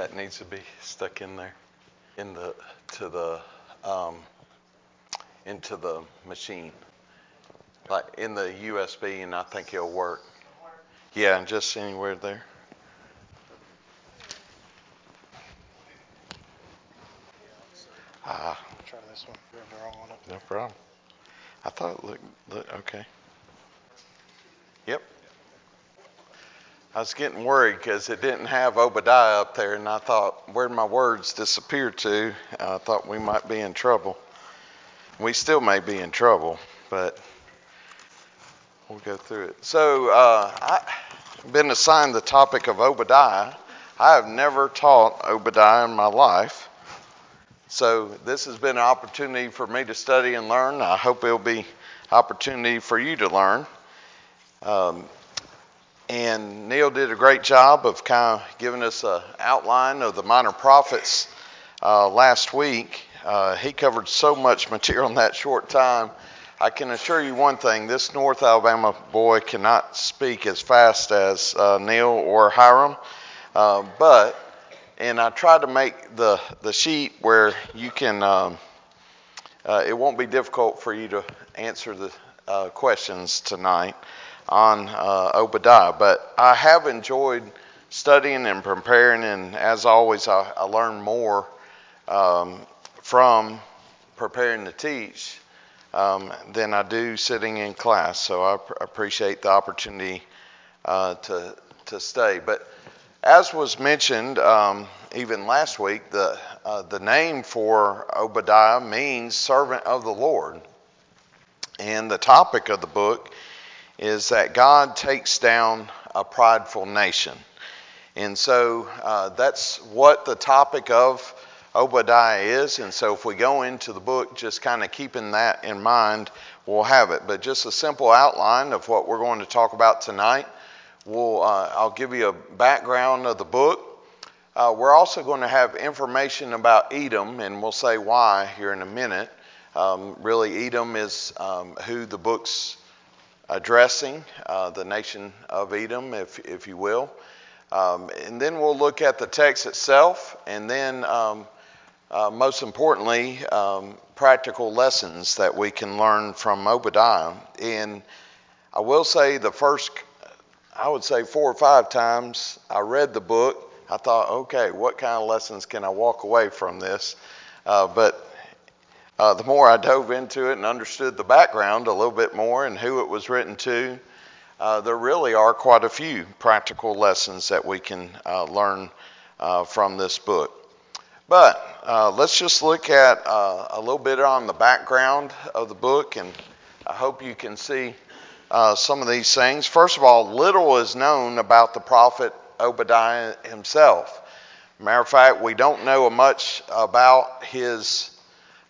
that needs to be stuck in there, in the to the um, into the machine, like in the USB, and I think it'll work. Yeah, and just anywhere there. Ah. Try this one. We have the wrong one up No problem. I thought it looked, looked okay. Yep. I was getting worried because it didn't have Obadiah up there, and I thought, where'd my words disappear to? I thought we might be in trouble. We still may be in trouble, but we'll go through it. So uh, I've been assigned the topic of Obadiah. I have never taught Obadiah in my life. So this has been an opportunity for me to study and learn. I hope it'll be opportunity for you to learn. Um, and Neil did a great job of kind of giving us an outline of the minor prophets uh, last week. Uh, he covered so much material in that short time. I can assure you one thing: this North Alabama boy cannot speak as fast as uh, Neil or Hiram, uh, but and I tried to make the the sheet where you can. Um, uh, it won't be difficult for you to answer the uh, questions tonight on uh, Obadiah, but I have enjoyed studying and preparing, and as always, I, I learn more um, from preparing to teach um, than I do sitting in class. So I pr- appreciate the opportunity uh, to to stay, but as was mentioned um, even last week, the, uh, the name for Obadiah means servant of the Lord. And the topic of the book is that God takes down a prideful nation. And so uh, that's what the topic of Obadiah is. And so if we go into the book just kind of keeping that in mind, we'll have it. But just a simple outline of what we're going to talk about tonight we'll, uh, I'll give you a background of the book. Uh, we're also going to have information about Edom, and we'll say why here in a minute. Um, really, Edom is um, who the book's addressing, uh, the nation of Edom, if, if you will. Um, and then we'll look at the text itself, and then, um, uh, most importantly, um, practical lessons that we can learn from Obadiah. And I will say the first I would say four or five times I read the book. I thought, okay, what kind of lessons can I walk away from this? Uh, but uh, the more I dove into it and understood the background a little bit more and who it was written to, uh, there really are quite a few practical lessons that we can uh, learn uh, from this book. But uh, let's just look at a little bit on the background of the book, and I hope you can see uh, some of these things. First of all, little is known about the prophet Obadiah himself. Matter of fact, we don't know much about his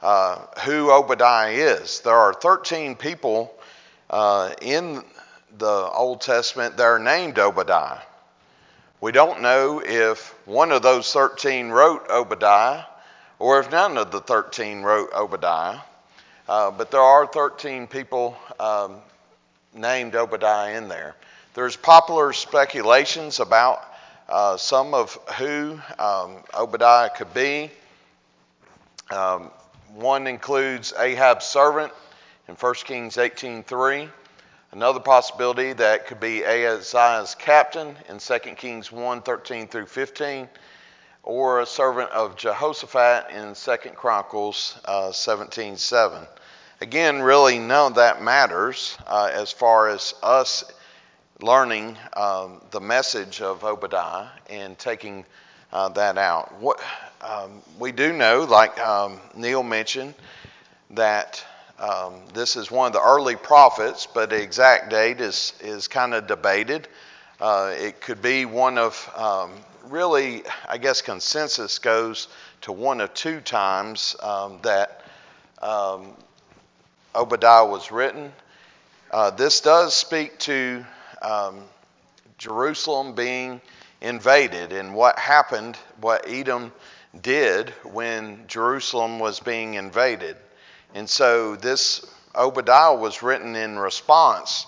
uh, who Obadiah is. There are 13 people uh, in the Old Testament that are named Obadiah. We don't know if one of those 13 wrote Obadiah or if none of the 13 wrote Obadiah. Uh, but there are 13 people um, named Obadiah in there. There's popular speculations about uh, some of who um, Obadiah could be. Um, one includes Ahab's servant in 1 Kings 18:3. Another possibility that could be Ahaziah's captain in 2 Kings 1:13 through 15, or a servant of Jehoshaphat in 2 Chronicles 17:7. Uh, Again, really, none of that matters uh, as far as us learning um, the message of Obadiah and taking uh, that out. What um, we do know, like um, Neil mentioned, that um, this is one of the early prophets, but the exact date is is kind of debated. Uh, it could be one of um, really, I guess, consensus goes to one of two times um, that um, Obadiah was written. Uh, this does speak to Jerusalem being invaded and what happened, what Edom did when Jerusalem was being invaded. And so this Obadiah was written in response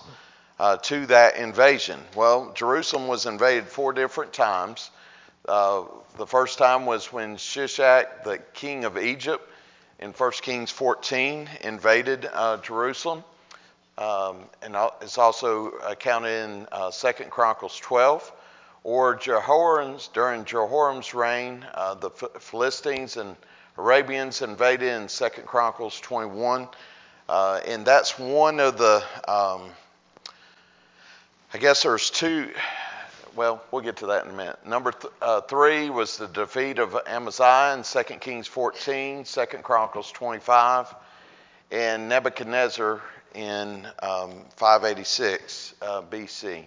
uh, to that invasion. Well, Jerusalem was invaded four different times. Uh, the first time was when Shishak, the king of Egypt, in 1 Kings 14, invaded uh, Jerusalem. Um, and it's also accounted in uh, 2 Chronicles 12. Or Jehoram's, during Jehoram's reign, uh, the Philistines and Arabians invaded in 2 Chronicles 21. Uh, and that's one of the, um, I guess there's two, well, we'll get to that in a minute. Number th- uh, three was the defeat of Amaziah in 2 Kings 14, 2 Chronicles 25, and Nebuchadnezzar in um, 586 uh, BC.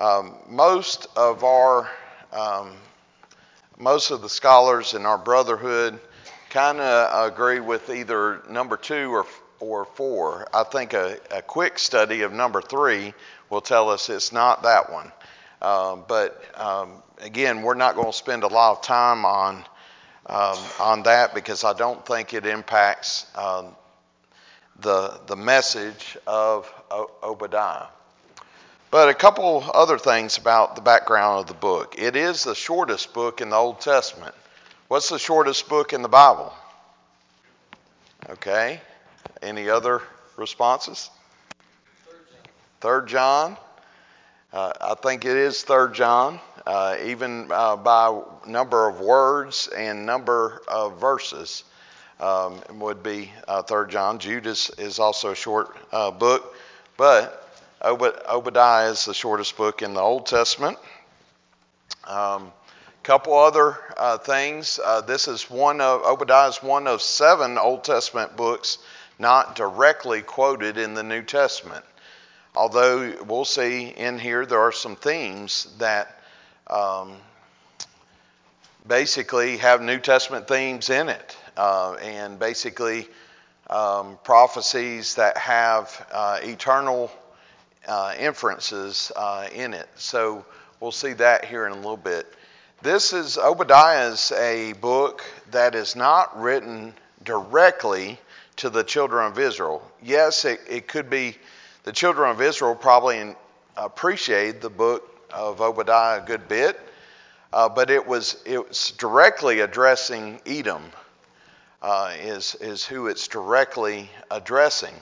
Um, most of our um, most of the scholars in our brotherhood kind of agree with either number two or or four. I think a, a, quick study of number three will tell us it's not that one. Um, but um, again, we're not going to spend a lot of time on um, on that because I don't think it impacts um, the the message of Obadiah. But a couple other things about the background of the book. It is the shortest book in the Old Testament. What's the shortest book in the Bible? Okay. Any other responses? Third John. Uh, I think it is Third John, uh, even uh, by number of words and number of verses. Um, would be uh, Third John. Judas is, also a short uh, book, but Obadiah is the shortest book in the Old Testament. A um, couple other uh, things. Uh, this is one of Obadiah is one of seven Old Testament books not directly quoted in the New Testament. Although we'll see in here there are some themes that um, basically have New Testament themes in it, uh, and basically um, prophecies that have uh, eternal uh, inferences uh, in it. So we'll see that here in a little bit. This is Obadiah is a book that is not written directly to the children of Israel. Yes, it, it could be the children of Israel probably appreciate the book of Obadiah a good bit, uh, but it was it was directly addressing Edom. Uh, is is who it's directly addressing,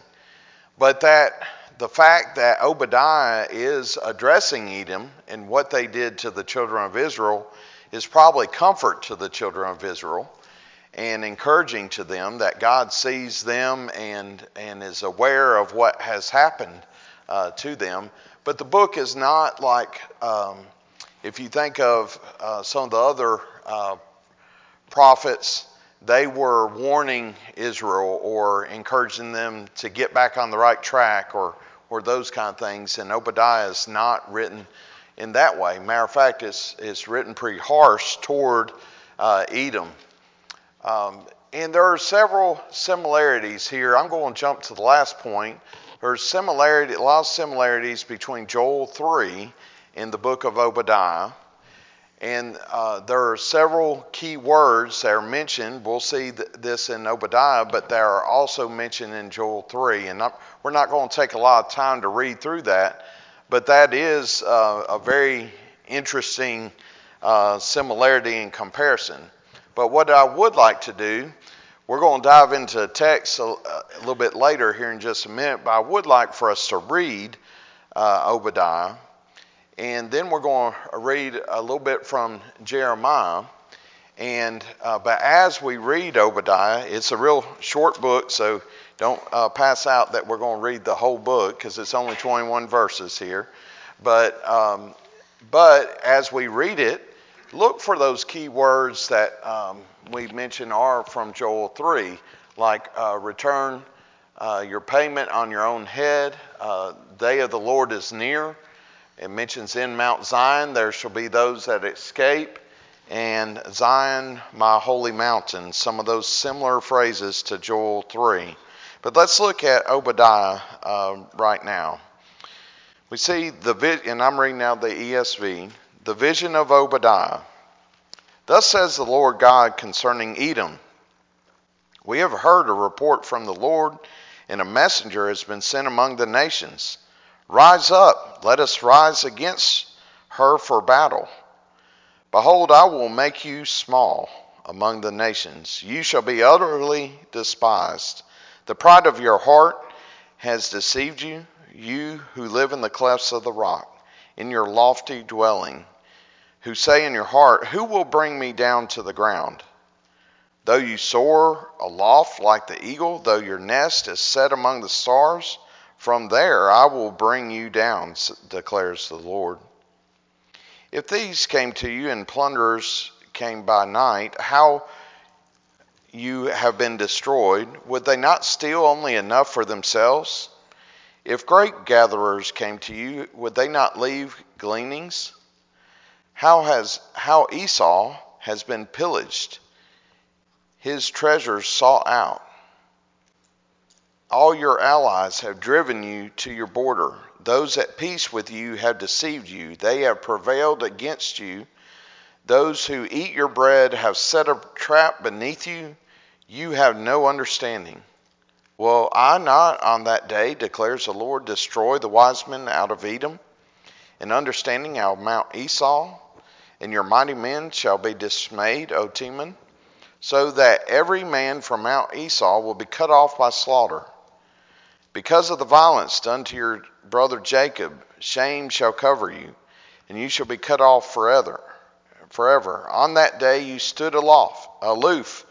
but that the fact that Obadiah is addressing Edom and what they did to the children of Israel is probably comfort to the children of Israel and encouraging to them that God sees them and, and is aware of what has happened uh, to them. But the book is not like, um, if you think of uh, some of the other uh, prophets they were warning Israel or encouraging them to get back on the right track or, or those kind of things. And Obadiah is not written in that way. Matter of fact, it's, it's written pretty harsh toward uh, Edom. Um, and there are several similarities here. I'm going to jump to the last point. There's similarity, a lot of similarities between Joel 3 and the book of Obadiah. And uh, there are several key words that are mentioned. We'll see th- this in Obadiah, but they are also mentioned in Joel 3. And we're not going to take a lot of time to read through that, but that is uh, a very interesting uh, similarity in comparison. But what I would like to do, we're going to dive into text a, a little bit later here in just a minute, but I would like for us to read uh, Obadiah and then we're going to read a little bit from Jeremiah. And uh, but as we read Obadiah, it's a real short book, so don't uh, pass out that we're going to read the whole book because it's only 21 verses here. But um, but as we read it, look for those key words that um, we mentioned are from Joel 3, like uh, return uh, your payment on your own head. Uh, day of the Lord is near. It mentions in Mount Zion there shall be those that escape, and Zion, my holy mountain. Some of those similar phrases to Joel 3. But let's look at Obadiah uh, right now. We see the vision, and I'm reading now the ESV, the vision of Obadiah. Thus says the Lord God concerning Edom We have heard a report from the Lord, and a messenger has been sent among the nations. Rise up, let us rise against her for battle. Behold, I will make you small among the nations. You shall be utterly despised. The pride of your heart has deceived you, you who live in the clefts of the rock, in your lofty dwelling, who say in your heart, Who will bring me down to the ground? Though you soar aloft like the eagle, though your nest is set among the stars, from there I will bring you down, declares the Lord. If these came to you and plunderers came by night, how you have been destroyed, would they not steal only enough for themselves? If grape gatherers came to you, would they not leave gleanings? How has how Esau has been pillaged, his treasures sought out. All your allies have driven you to your border. Those at peace with you have deceived you. They have prevailed against you. Those who eat your bread have set a trap beneath you. You have no understanding. Will I not on that day, declares the Lord, destroy the wise men out of Edom? And understanding out of Mount Esau? And your mighty men shall be dismayed, O Teman, so that every man from Mount Esau will be cut off by slaughter. Because of the violence done to your brother Jacob, shame shall cover you, and you shall be cut off forever. Forever. On that day you stood aloft, aloof.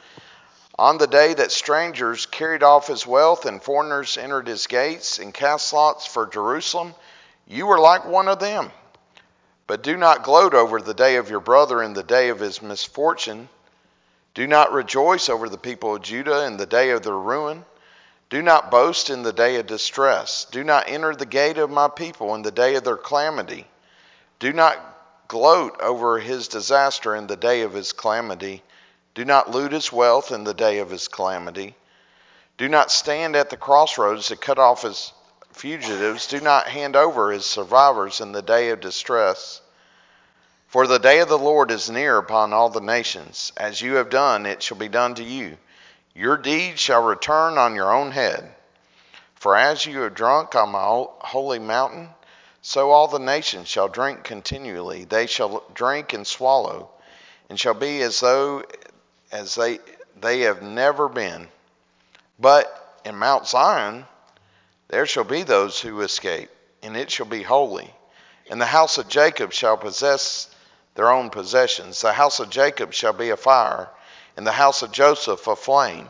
On the day that strangers carried off his wealth and foreigners entered his gates and cast lots for Jerusalem, you were like one of them. But do not gloat over the day of your brother in the day of his misfortune. Do not rejoice over the people of Judah in the day of their ruin. Do not boast in the day of distress. Do not enter the gate of my people in the day of their calamity. Do not gloat over his disaster in the day of his calamity. Do not loot his wealth in the day of his calamity. Do not stand at the crossroads to cut off his fugitives. Do not hand over his survivors in the day of distress. For the day of the Lord is near upon all the nations. As you have done, it shall be done to you. Your deeds shall return on your own head. For as you have drunk on my holy mountain, so all the nations shall drink continually. They shall drink and swallow, and shall be as though as they they have never been. But in Mount Zion there shall be those who escape, and it shall be holy. And the house of Jacob shall possess their own possessions. The house of Jacob shall be a fire, and the house of Joseph a flame,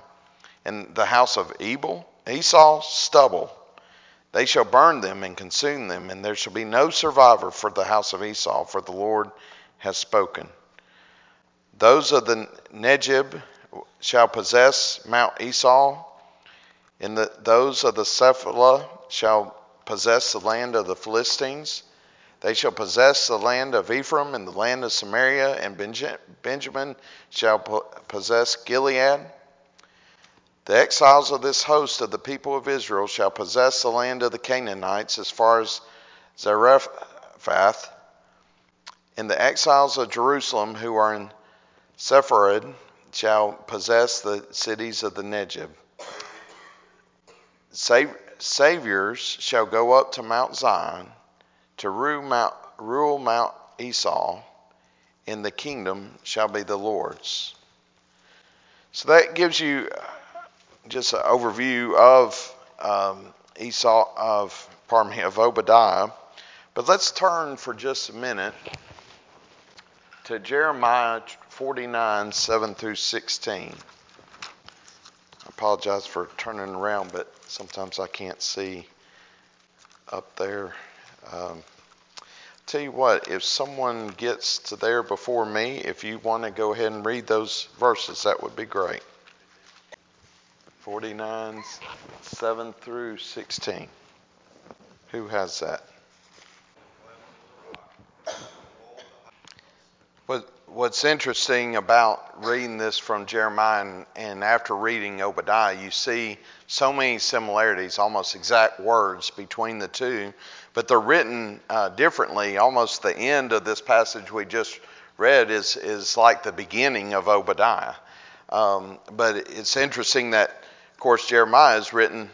and the house of Ebel, Esau, stubble. They shall burn them and consume them, and there shall be no survivor for the house of Esau, for the Lord has spoken. Those of the Negeb shall possess Mount Esau, and the, those of the Shephelah shall possess the land of the Philistines. They shall possess the land of Ephraim and the land of Samaria, and Benjamin shall possess Gilead. The exiles of this host of the people of Israel shall possess the land of the Canaanites as far as Zarephath. And the exiles of Jerusalem who are in Sepharad shall possess the cities of the Negeb. Saviors shall go up to Mount Zion to rule Mount, rule Mount Esau, and the kingdom shall be the Lord's. So that gives you just an overview of um, Esau, of pardon me, of Obadiah. But let's turn for just a minute to Jeremiah 49, 7 through 16. I apologize for turning around, but sometimes I can't see up there. Um, tell you what, if someone gets to there before me, if you want to go ahead and read those verses, that would be great. 49, 7 through 16. Who has that? What, what's interesting about reading this from Jeremiah and, and, after reading Obadiah, you see so many similarities, almost exact words between the two, but they're written uh, differently. Almost the end of this passage we just read is, is like the beginning of Obadiah. Um, but it's interesting that of course, Jeremiah is written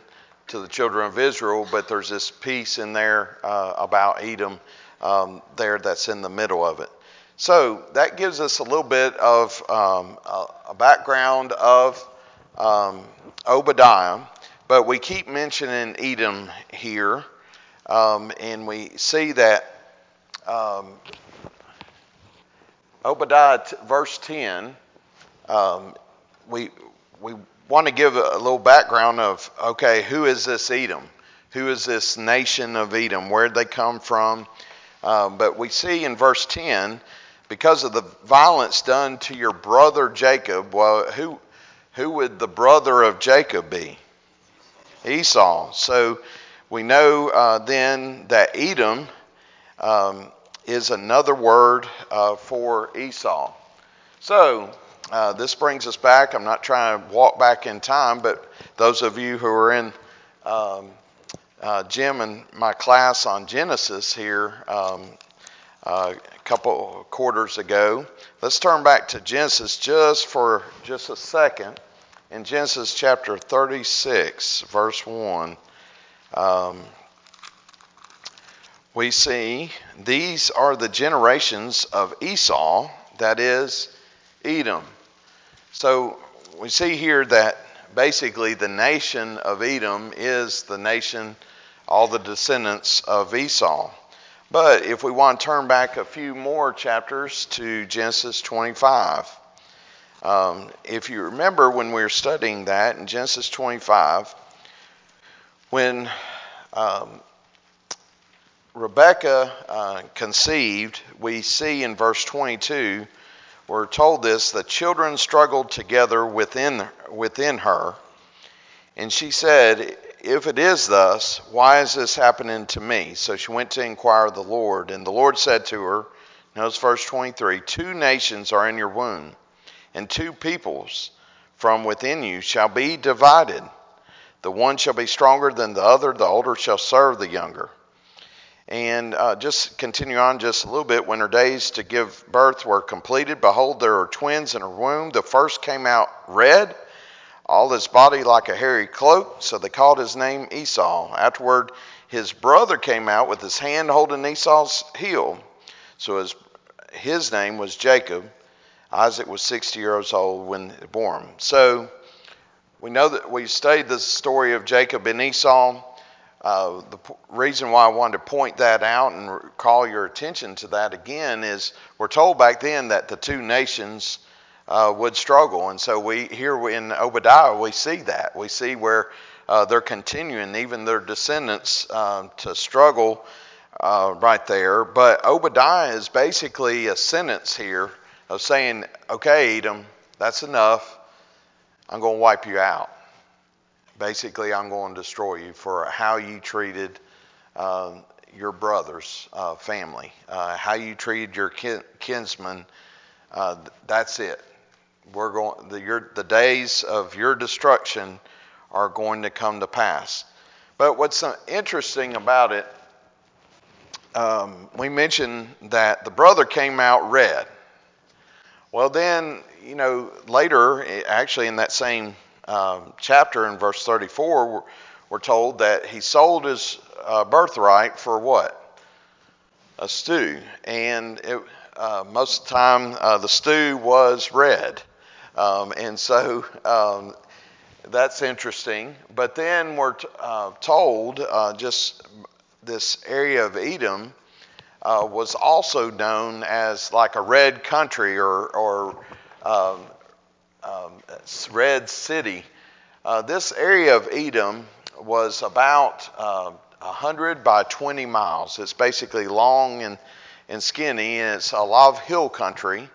to the children of Israel, but there's this piece in there uh, about Edom um, there that's in the middle of it. So that gives us a little bit of um, a, background of um, Obadiah, but we keep mentioning Edom here, um, and we see that um, Obadiah, t- verse 10, um, we, we want to give a, a little background of okay, who is this Edom? Who is this nation of Edom? Where did they come from? Uh, but we see in verse 10, because of the violence done to your brother Jacob, well, who, who would the brother of Jacob be? Esau. So we know uh, then that Edom um, is another word uh, for Esau. So uh, this brings us back. I'm not trying to walk back in time, but those of you who are in um, uh, Jim and my class on Genesis here um, uh, a couple quarters ago, let's turn back to Genesis just for just a second. In Genesis chapter 36, verse 1, um, we see these are the generations of Esau, that is, Edom. So we see here that basically the nation of Edom is the nation, all the descendants of Esau. But if we want to turn back a few more chapters to Genesis 25, um, if you remember when we were studying that in Genesis 25, when um, Rebecca uh, conceived, we see in verse 22 we're told this the children struggled together within, within her. And she said, If it is thus, why is this happening to me? So she went to inquire of the Lord. And the Lord said to her, notice verse 23 Two nations are in your womb, and two peoples from within you shall be divided. The one shall be stronger than the other, the older shall serve the younger. And uh, just continue on just a little bit. When her days to give birth were completed, behold, there were twins in her womb. The first came out red, all his body like a hairy cloak. So they called his name Esau. Afterward, his brother came out with his hand holding Esau's heel. So his, his name was Jacob. Isaac was 60 years old when born. So we know that we studied the story of Jacob and Esau. Uh, the p- reason why I wanted to point that out and call your attention to that again is we're told back then that the two nations uh, would struggle, and so we here in Obadiah we see that we see where uh, they're continuing, even their descendants, uh, to struggle uh, right there. But Obadiah is basically a sentence here of saying, "Okay, Edom, that's enough. I'm going to wipe you out." basically, I'm going to destroy you for how you treated uh, your brother's uh, family, uh, how you treated your kin- kinsmen. Uh, that's it. We're going. The, your, the days of your destruction are going to come to pass. But what's interesting about it, um, we mentioned that the brother came out red. Well, then, you know, later, actually in that same um, chapter in verse 34, we're, we're, told that he sold his uh, birthright for what? A stew. And it, uh, most of the time, uh, the stew was red. Um, and so um, that's interesting. But then we're t- uh, told uh, just this area of Edom. Uh, was also known as like a red country or, or um, um, Red City. Uh, this area of Edom was about uh, 100 by 20 miles. It's basically long and, and skinny, and it's a lot of hill country.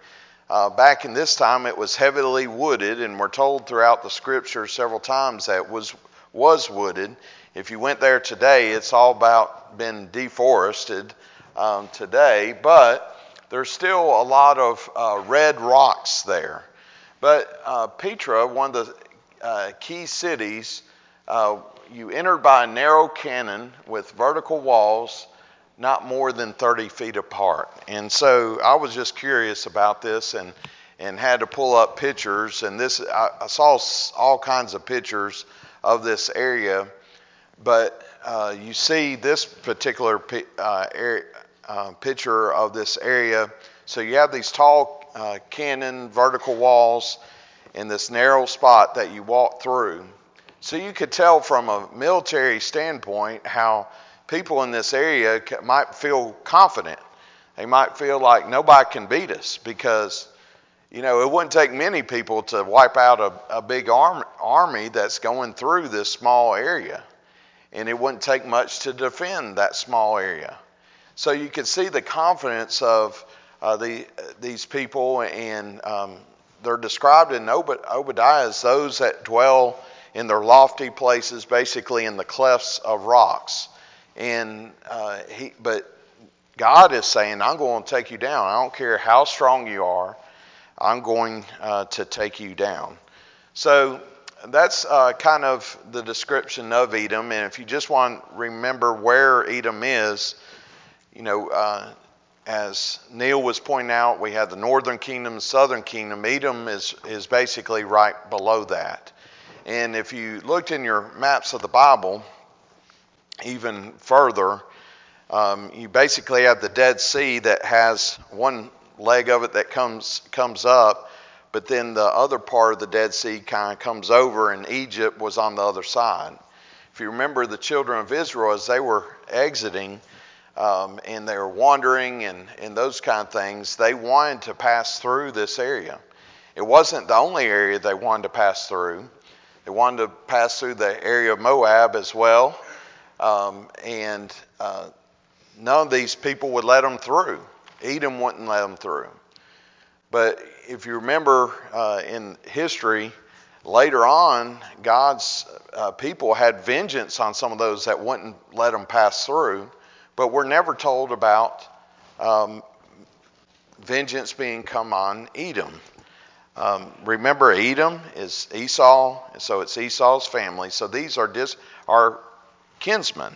Uh, back in this time, it was heavily wooded, and we're told throughout the scripture several times that was was wooded. If you went there today, it's all about been deforested um, today, but there's still a lot of uh, red rocks there. But uh, Petra, one of the uh, key cities, uh, you entered by a narrow cannon with vertical walls not more than 30 feet apart. And so I was just curious about this and, and had to pull up pictures. And this, I, I saw all kinds of pictures of this area. But uh, you see this particular uh, uh, picture of this area So you have these tall uh, cannon vertical walls in this narrow spot that you walk through. So you could tell from a military standpoint how people in this area might feel confident. They might feel like nobody can beat us because, you know, it wouldn't take many people to wipe out a, a big arm, army that's going through this small area. And it wouldn't take much to defend that small area. So you could see the confidence of uh, the, these people, and um, they're described in Obadiah as those that dwell in their lofty places, basically in the clefts of rocks. And uh, he, but God is saying, I'm going to take you down. I don't care how strong you are. I'm going uh, to take you down. So that's uh, kind of the description of Edom. And if you just want to remember where Edom is, you know, uh, as Neil was pointing out, we have the northern kingdom, the southern kingdom. Edom is, is basically right below that. And if you looked in your maps of the Bible even further, um, you basically have the Dead Sea that has one leg of it that comes comes up, but then the other part of the Dead Sea kind of comes over, and Egypt was on the other side. If you remember the children of Israel as they were exiting um, and they were wandering and, and those kind of things, they wanted to pass through this area. It wasn't the only area they wanted to pass through. They wanted to pass through the area of Moab as well. Um, and uh, none of these people would let them through. Edom wouldn't let them through. But if you remember uh, in history, later on, God's uh, people had vengeance on some of those that wouldn't let them pass through. But we're never told about um, vengeance being come on Edom. Um, remember, Edom is Esau, and so it's Esau's family. So these are just our kinsmen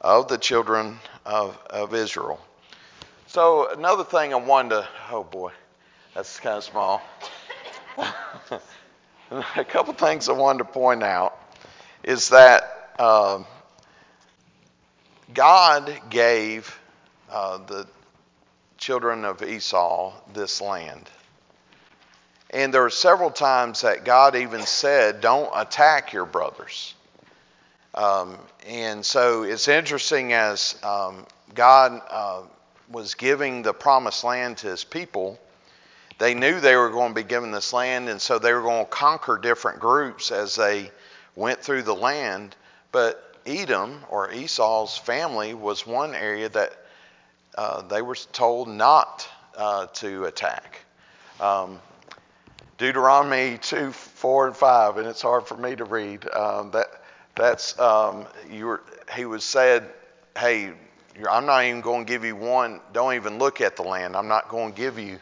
of the children of, of Israel. So another thing I wanted to, oh boy, that's kind of small. a couple things I wanted to point out is that uh, God gave uh, the children of Esau this land. And there are several times that God even said, don't attack your brothers. Um, and so it's interesting as um, God uh, was giving the promised land to his people, they knew they were going to be given this land, and so they were going to conquer different groups as they went through the land. But Edom, or Esau's family, was one area that uh, they were told not uh, to attack. Um, Deuteronomy 2, 4, and 5, and it's hard for me to read. Um, that that's um, you were, he was said, hey, I'm not even going to give you one. Don't even look at the land. I'm not going to give you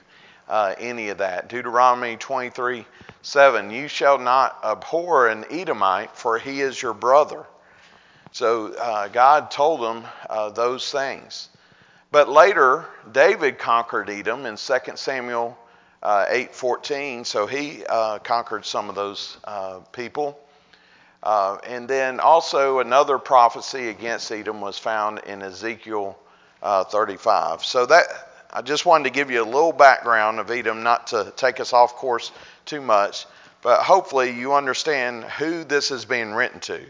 uh, any of that. Deuteronomy 23, 7, you shall not abhor an Edomite, for he is your brother. So uh, God told them uh, those things. But later, David conquered Edom in 2 Samuel uh, 8:14. So he uh, conquered some of those uh, people. Uh, and then also another prophecy against Edom was found in Ezekiel uh, 35. So that I just wanted to give you a little background of Edom, not to take us off course too much, but hopefully you understand who this is being written to.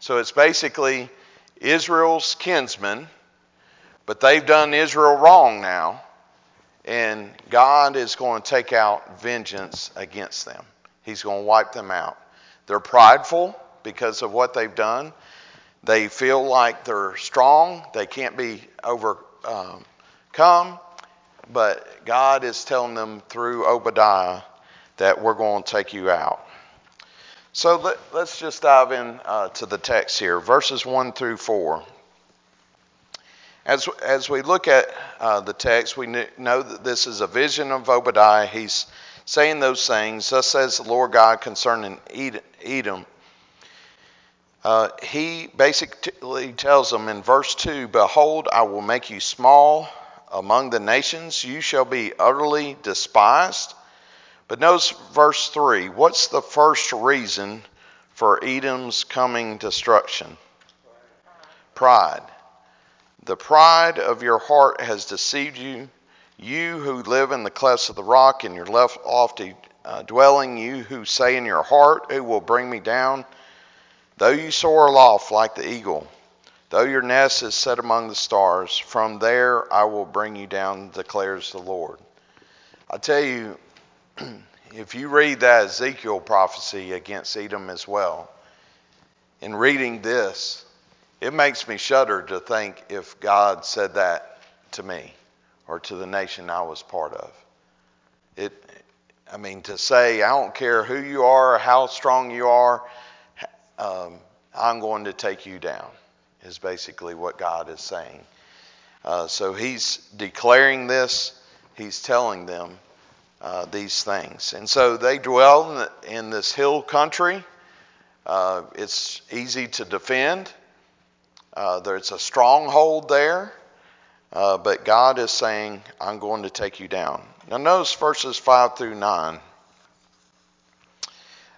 So it's basically Israel's kinsmen, but they've done Israel wrong now and God is going to take out vengeance against them. He's going to wipe them out. They're prideful because of what they've done. They feel like they're strong, they can't be overcome, but God is telling them through Obadiah that we're going to take you out. So let, us just dive in uh, to the text here, verses 1 through 4. As, as we look at uh, the text, we know that this is a vision of Obadiah. He's saying those things. Thus says the Lord God concerning Edom. Uh, he basically tells them in verse 2 Behold, I will make you small among the nations, you shall be utterly despised. But notice verse 3 what's the first reason for Edom's coming destruction? Pride. The pride of your heart has deceived you. You who live in the clefts of the rock, in your lofty uh, dwelling, you who say in your heart, Who will bring me down? Though you soar aloft like the eagle, though your nest is set among the stars, from there I will bring you down, declares the Lord. I tell you, if you read that Ezekiel prophecy against Edom as well, in reading this, it makes me shudder to think if God said that to me or to the nation I was part of. It, I mean, to say, I don't care who you are, how strong you are, um, I'm going to take you down, is basically what God is saying. Uh, so he's declaring this, he's telling them uh, these things. And so they dwell in, the, in this hill country. Uh, it's easy to defend. Uh, there's a stronghold there. Uh, but God is saying, I'm going to take you down. Now, notice verses 5 through 9.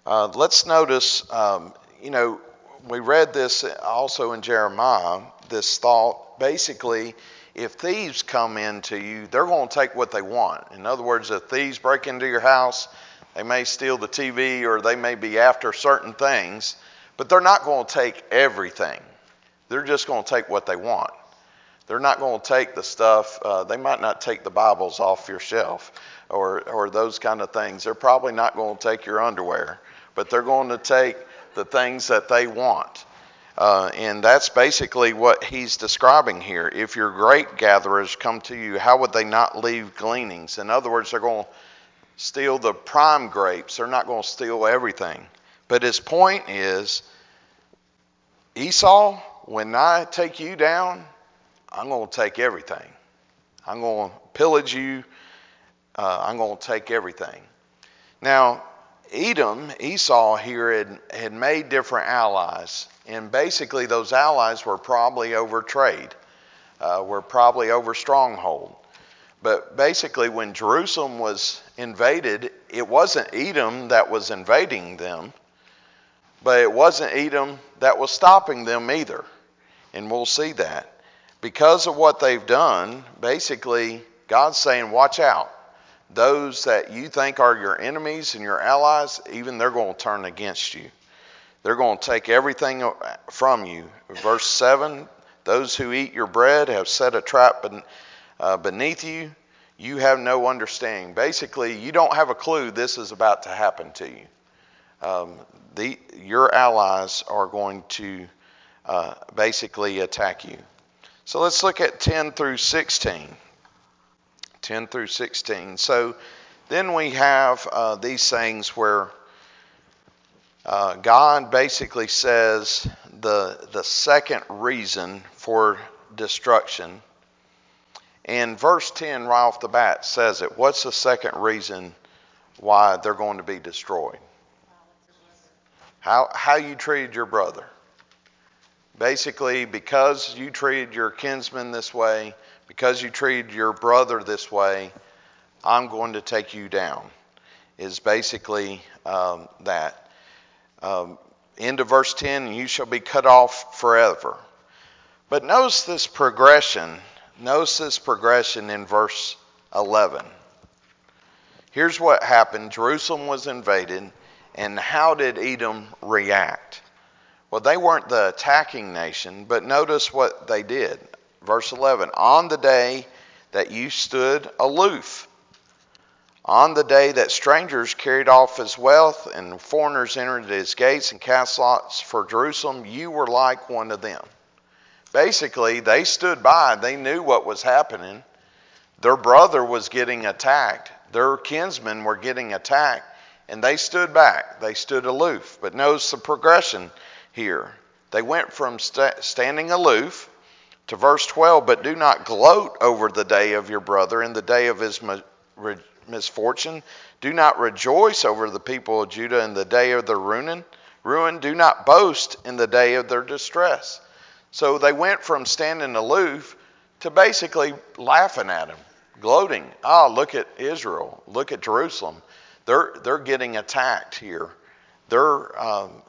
Uh, let's notice, um, you know, we read this also in Jeremiah, this thought basically, if thieves come into you, they're going to take what they want. In other words, if thieves break into your house, they may steal the TV or they may be after certain things, but they're not going to take everything. They're just going to take what they want. They're not going to take the stuff, uh, they might not take the Bibles off your shelf or, or those kind of things. They're probably not going to take your underwear, but they're going to take the things that they want. Uh, and that's basically what he's describing here. If your grape gatherers come to you, how would they not leave gleanings? In other words, they're going to steal the prime grapes. They're not going to steal everything. But his point is Esau, when I take you down, I'm going to take everything. I'm going to pillage you. Uh, I'm going to take everything. Now, Edom, Esau here had, had made different allies, and basically those allies were probably over trade, uh, were probably over stronghold. But basically, when Jerusalem was invaded, it wasn't Edom that was invading them, but it wasn't Edom that was stopping them either. And we'll see that because of what they've done, basically, God's saying, watch out. Those that you think are your enemies and your allies, even they're going to turn against you. They're going to take everything from you. Verse 7 Those who eat your bread have set a trap uh, beneath you. You have no understanding. Basically, you don't have a clue this is about to happen to you. Um, the, your allies are going to uh, basically attack you. So let's look at 10 through 16. 10 through 16. So then we have uh, these things where uh, God basically says the, the second reason for destruction. And verse 10 right off the bat says it. What's the second reason why they're going to be destroyed? How, how you treated your brother. Basically, because you treated your kinsman this way, because you treated your brother this way, I'm going to take you down, is basically um, that. Um, of verse 10, you shall be cut off forever. But notice this progression. Notice this progression in verse 11. Here's what happened Jerusalem was invaded, and how did Edom react? Well, they weren't the attacking nation, but notice what they did. Verse 11 On the day that you stood aloof, on the day that strangers carried off his wealth and foreigners entered his gates and cast lots for Jerusalem, you were like one of them. Basically, they stood by, they knew what was happening. Their brother was getting attacked, their kinsmen were getting attacked, and they stood back. They stood aloof. But notice the progression here. They went from st- standing aloof to verse 12, but do not gloat over the day of your brother in the day of his misfortune. Do not rejoice over the people of Judah in the day of their ruin. Ruin. Do not boast in the day of their distress. So they went from standing aloof to basically laughing at him, gloating. Ah, oh, look at Israel. Look at Jerusalem. They're, they're getting attacked here. They're um,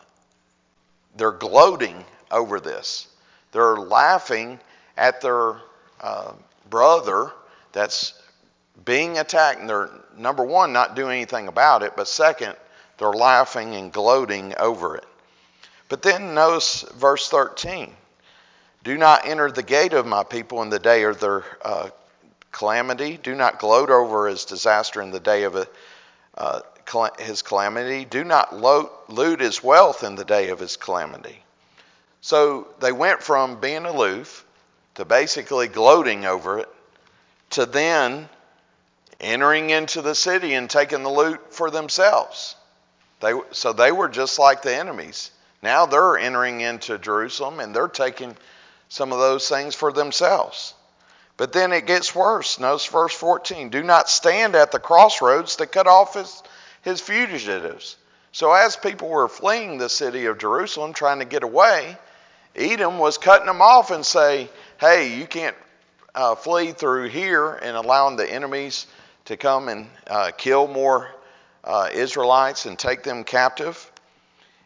they're gloating over this. They're laughing at their uh, brother that's being attacked, and they're, number one, not doing anything about it, but second, they're laughing and gloating over it. But then notice verse 13 Do not enter the gate of my people in the day of their uh, calamity. Do not gloat over his disaster in the day of a, uh, his calamity. Do not loot his wealth in the day of his calamity. So they went from being aloof to basically gloating over it to then entering into the city and taking the loot for themselves. They, so they were just like the enemies. Now they're entering into Jerusalem and they're taking some of those things for themselves. But then it gets worse. Notice verse 14 Do not stand at the crossroads to cut off his, his fugitives. So as people were fleeing the city of Jerusalem, trying to get away, Edom was cutting them off and say, hey, you can't uh, flee through here and allowing the enemies to come and uh, kill more uh, Israelites and take them captive.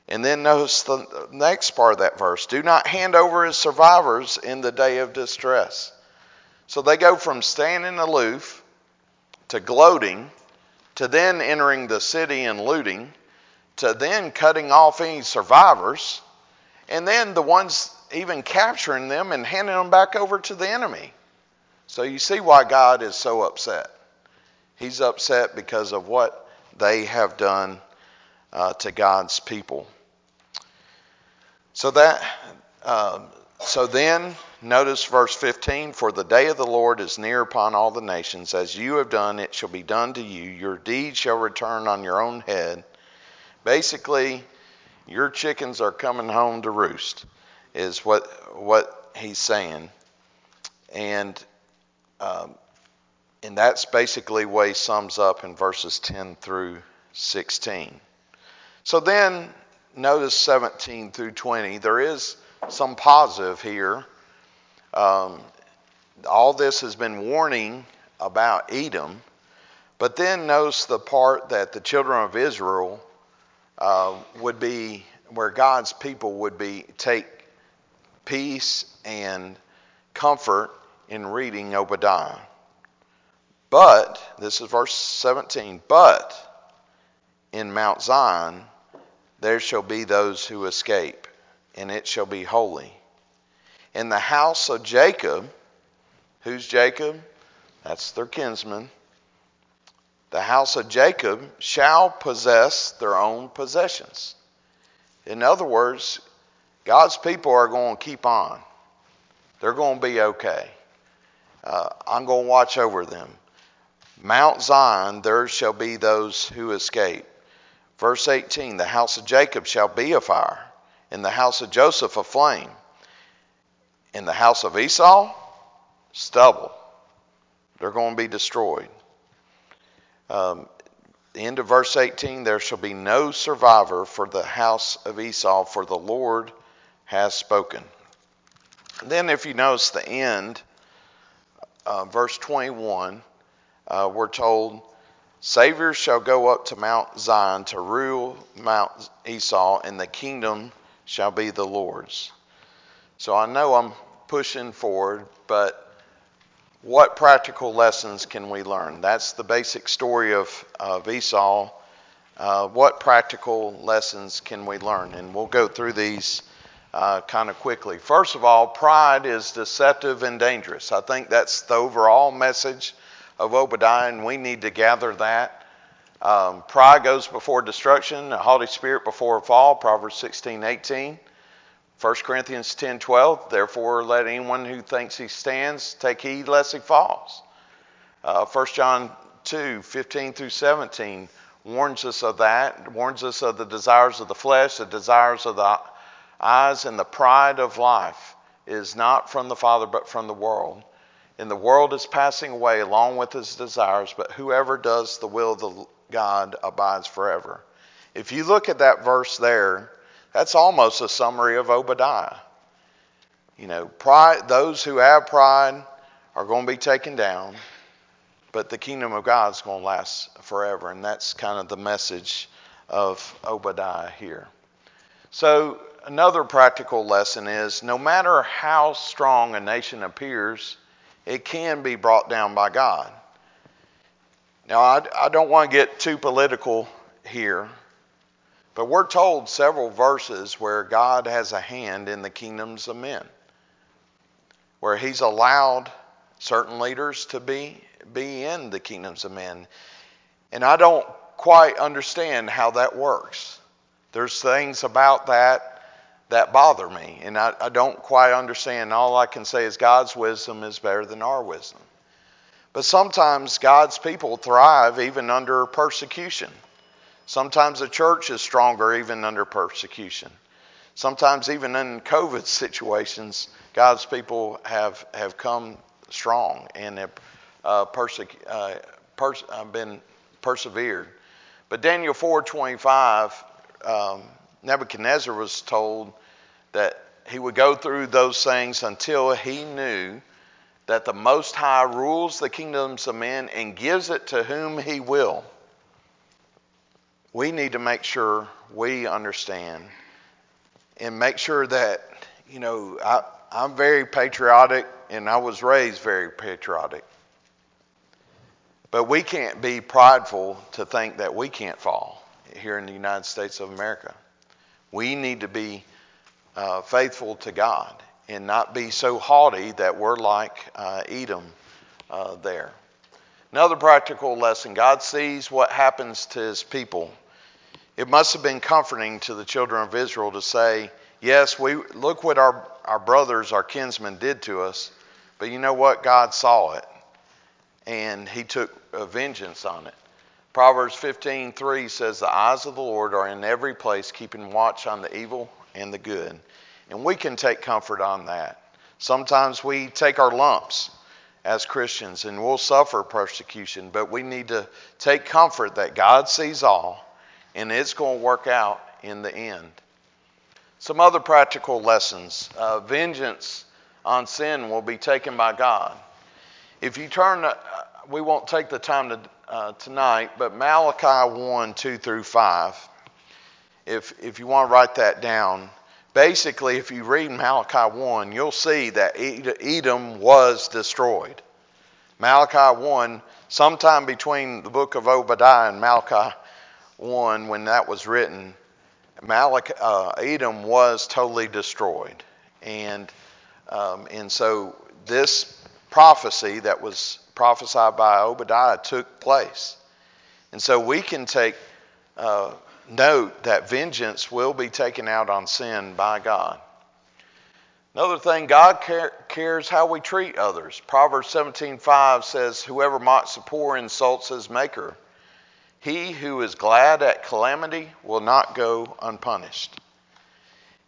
And then notice the next part of that verse do not hand over as survivors in the day of distress. So they go from standing aloof to gloating to then entering the city and looting to then cutting off any survivors and then the ones even capturing them and handing them back over to the enemy. So you see why God is so upset. He's upset because of what they have done uh, to God's people. So that, um, so then, notice verse 15: For the day of the Lord is near upon all the nations. As you have done, it shall be done to you. Your deeds shall return on your own head. Basically, your chickens are coming home to roost, is what what he's saying, and um, and that's basically what he sums up in verses 10 through 16. So then, notice 17 through 20. There is some positive here. Um, all this has been warning about Edom, but then notice the part that the children of Israel uh, would be where God's people would be take peace and comfort in reading Obadiah. But, this is verse 17, but in Mount Zion there shall be those who escape, and it shall be holy. In the house of Jacob, who's Jacob? That's their kinsman the house of Jacob shall possess their own possessions. In other words, God's people are going to keep on. They're going to be okay. Uh, I'm going to watch over them. Mount Zion, there shall be those who escape. Verse 18 The house of Jacob shall be a fire, in the house of Joseph a flame, in the house of Esau, stubble. They're going to be destroyed. Um, end of verse 18 there shall be no survivor for the house of Esau, for the Lord has spoken. And then, if you notice the end, uh, verse 21, uh, we're told, Saviors shall go up to Mount Zion to rule Mount Esau, and the kingdom shall be the Lord's. So I know I'm pushing forward, but what practical lessons can we learn? That's the basic story of, of Esau. Uh, what practical lessons can we learn? And we'll go through these uh, kind of quickly. First of all, pride is deceptive and dangerous. I think that's the overall message of Obadiah, and we need to gather that. Um, pride goes before destruction, a haughty spirit before a fall, Proverbs 16, 18. 1 Corinthians 10 12, therefore let anyone who thinks he stands take heed lest he falls. Uh, 1 John 2 15 through 17 warns us of that, warns us of the desires of the flesh, the desires of the eyes, and the pride of life is not from the Father but from the world. And the world is passing away along with its desires, but whoever does the will of the God abides forever. If you look at that verse there, that's almost a summary of Obadiah. You know, pride, those who have pride are going to be taken down, but the kingdom of God is going to last forever. And that's kind of the message of Obadiah here. So, another practical lesson is no matter how strong a nation appears, it can be brought down by God. Now, I, I don't want to get too political here, but we're told several verses where God has a hand in the kingdoms of men, where He's allowed certain leaders to be, be in the kingdoms of men. And I don't quite understand how that works. There's things about that that bother me, and I, I don't quite understand. All I can say is God's wisdom is better than our wisdom. But sometimes God's people thrive even under persecution. Sometimes the church is stronger even under persecution. Sometimes even in COVID situations, God's people have have come strong and have uh, perse- uh, pers- uh, been persevered. But Daniel 4:25, um, Nebuchadnezzar was told that he would go through those things until he knew that the Most High rules the kingdoms of men and gives it to whom He will. We need to make sure we understand and make sure that, you know, I, I'm very patriotic and I was raised very patriotic. But we can't be prideful to think that we can't fall here in the United States of America. We need to be uh, faithful to God and not be so haughty that we're like uh, Edom uh, there. Another practical lesson God sees what happens to his people. It must have been comforting to the children of Israel to say, Yes, we look what our, our brothers, our kinsmen did to us, but you know what? God saw it and he took vengeance on it. Proverbs 15:3 says, "The eyes of the Lord are in every place, keeping watch on the evil and the good." And we can take comfort on that. Sometimes we take our lumps as Christians and we'll suffer persecution, but we need to take comfort that God sees all and it's going to work out in the end. Some other practical lessons uh, vengeance on sin will be taken by God. If you turn, uh, we won't take the time to, uh, tonight, but Malachi 1 2 through 5, if, if you want to write that down, basically, if you read Malachi 1, you'll see that Edom was destroyed. Malachi 1, sometime between the book of Obadiah and Malachi 1, when that was written, Malachi, uh, Edom was totally destroyed. And, um, and so this prophecy that was prophesied by Obadiah took place. And so we can take uh, note that vengeance will be taken out on sin by God. Another thing, God cares how we treat others. Proverbs 17:5 says, "Whoever mocks the poor insults his maker. He who is glad at calamity will not go unpunished."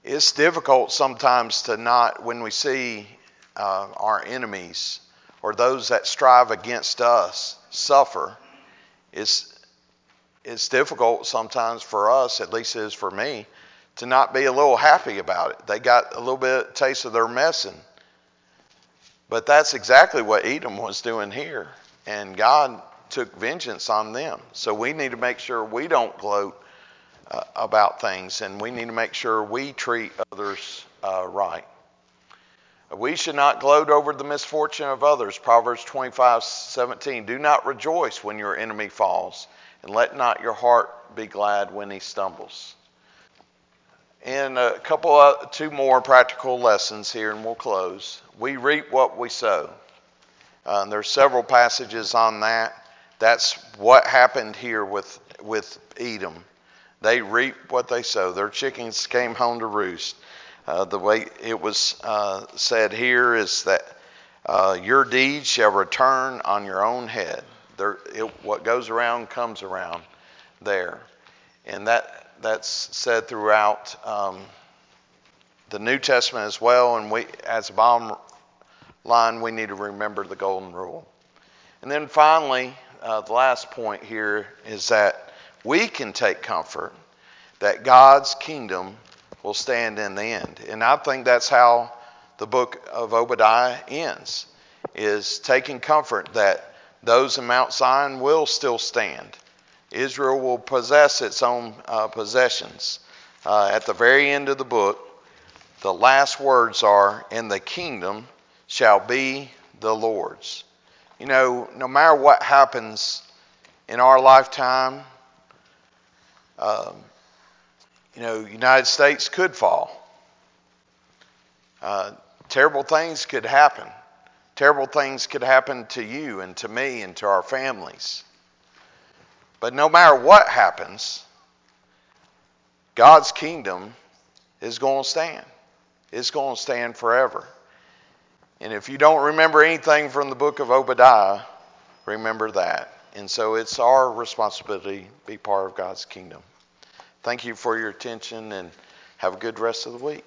It's difficult sometimes to not, when we see uh, our enemies or those that strive against us suffer, it's it's difficult sometimes for us, at least it is for me, to not be a little happy about it. They got a little bit of taste of their messing. But that's exactly what Edom was doing here. And God took vengeance on them. So we need to make sure we don't gloat uh, about things and we need to make sure we treat others uh, right. We should not gloat over the misfortune of others. Proverbs 25, 17. Do not rejoice when your enemy falls and let not your heart be glad when he stumbles. And a couple of, two more practical lessons here, and we'll close. We reap what we sow. Uh, there's several passages on that. That's what happened here with with Edom. They reap what they sow. Their chickens came home to roost. Uh, the way it was uh, said here is that uh, your deeds shall return on your own head. There, it, what goes around comes around there. And that that's said throughout um, the New Testament as well. And we, as a bottom line, we need to remember the golden rule. And then finally, uh, the last point here is that we can take comfort that God's kingdom will stand in the end. And I think that's how the book of Obadiah ends, is taking comfort that those in Mount Zion will still stand. Israel will possess its own uh, possessions. Uh, at the very end of the book, the last words are, And the kingdom shall be the Lord's. You know, no matter what happens in our lifetime, um, you know, United States could fall. Uh, terrible things could happen. Terrible things could happen to you and to me and to our families. But no matter what happens, God's kingdom is going to stand. It's going to stand forever. And if you don't remember anything from the book of Obadiah, remember that. And so it's our responsibility to be part of God's kingdom. Thank you for your attention and have a good rest of the week.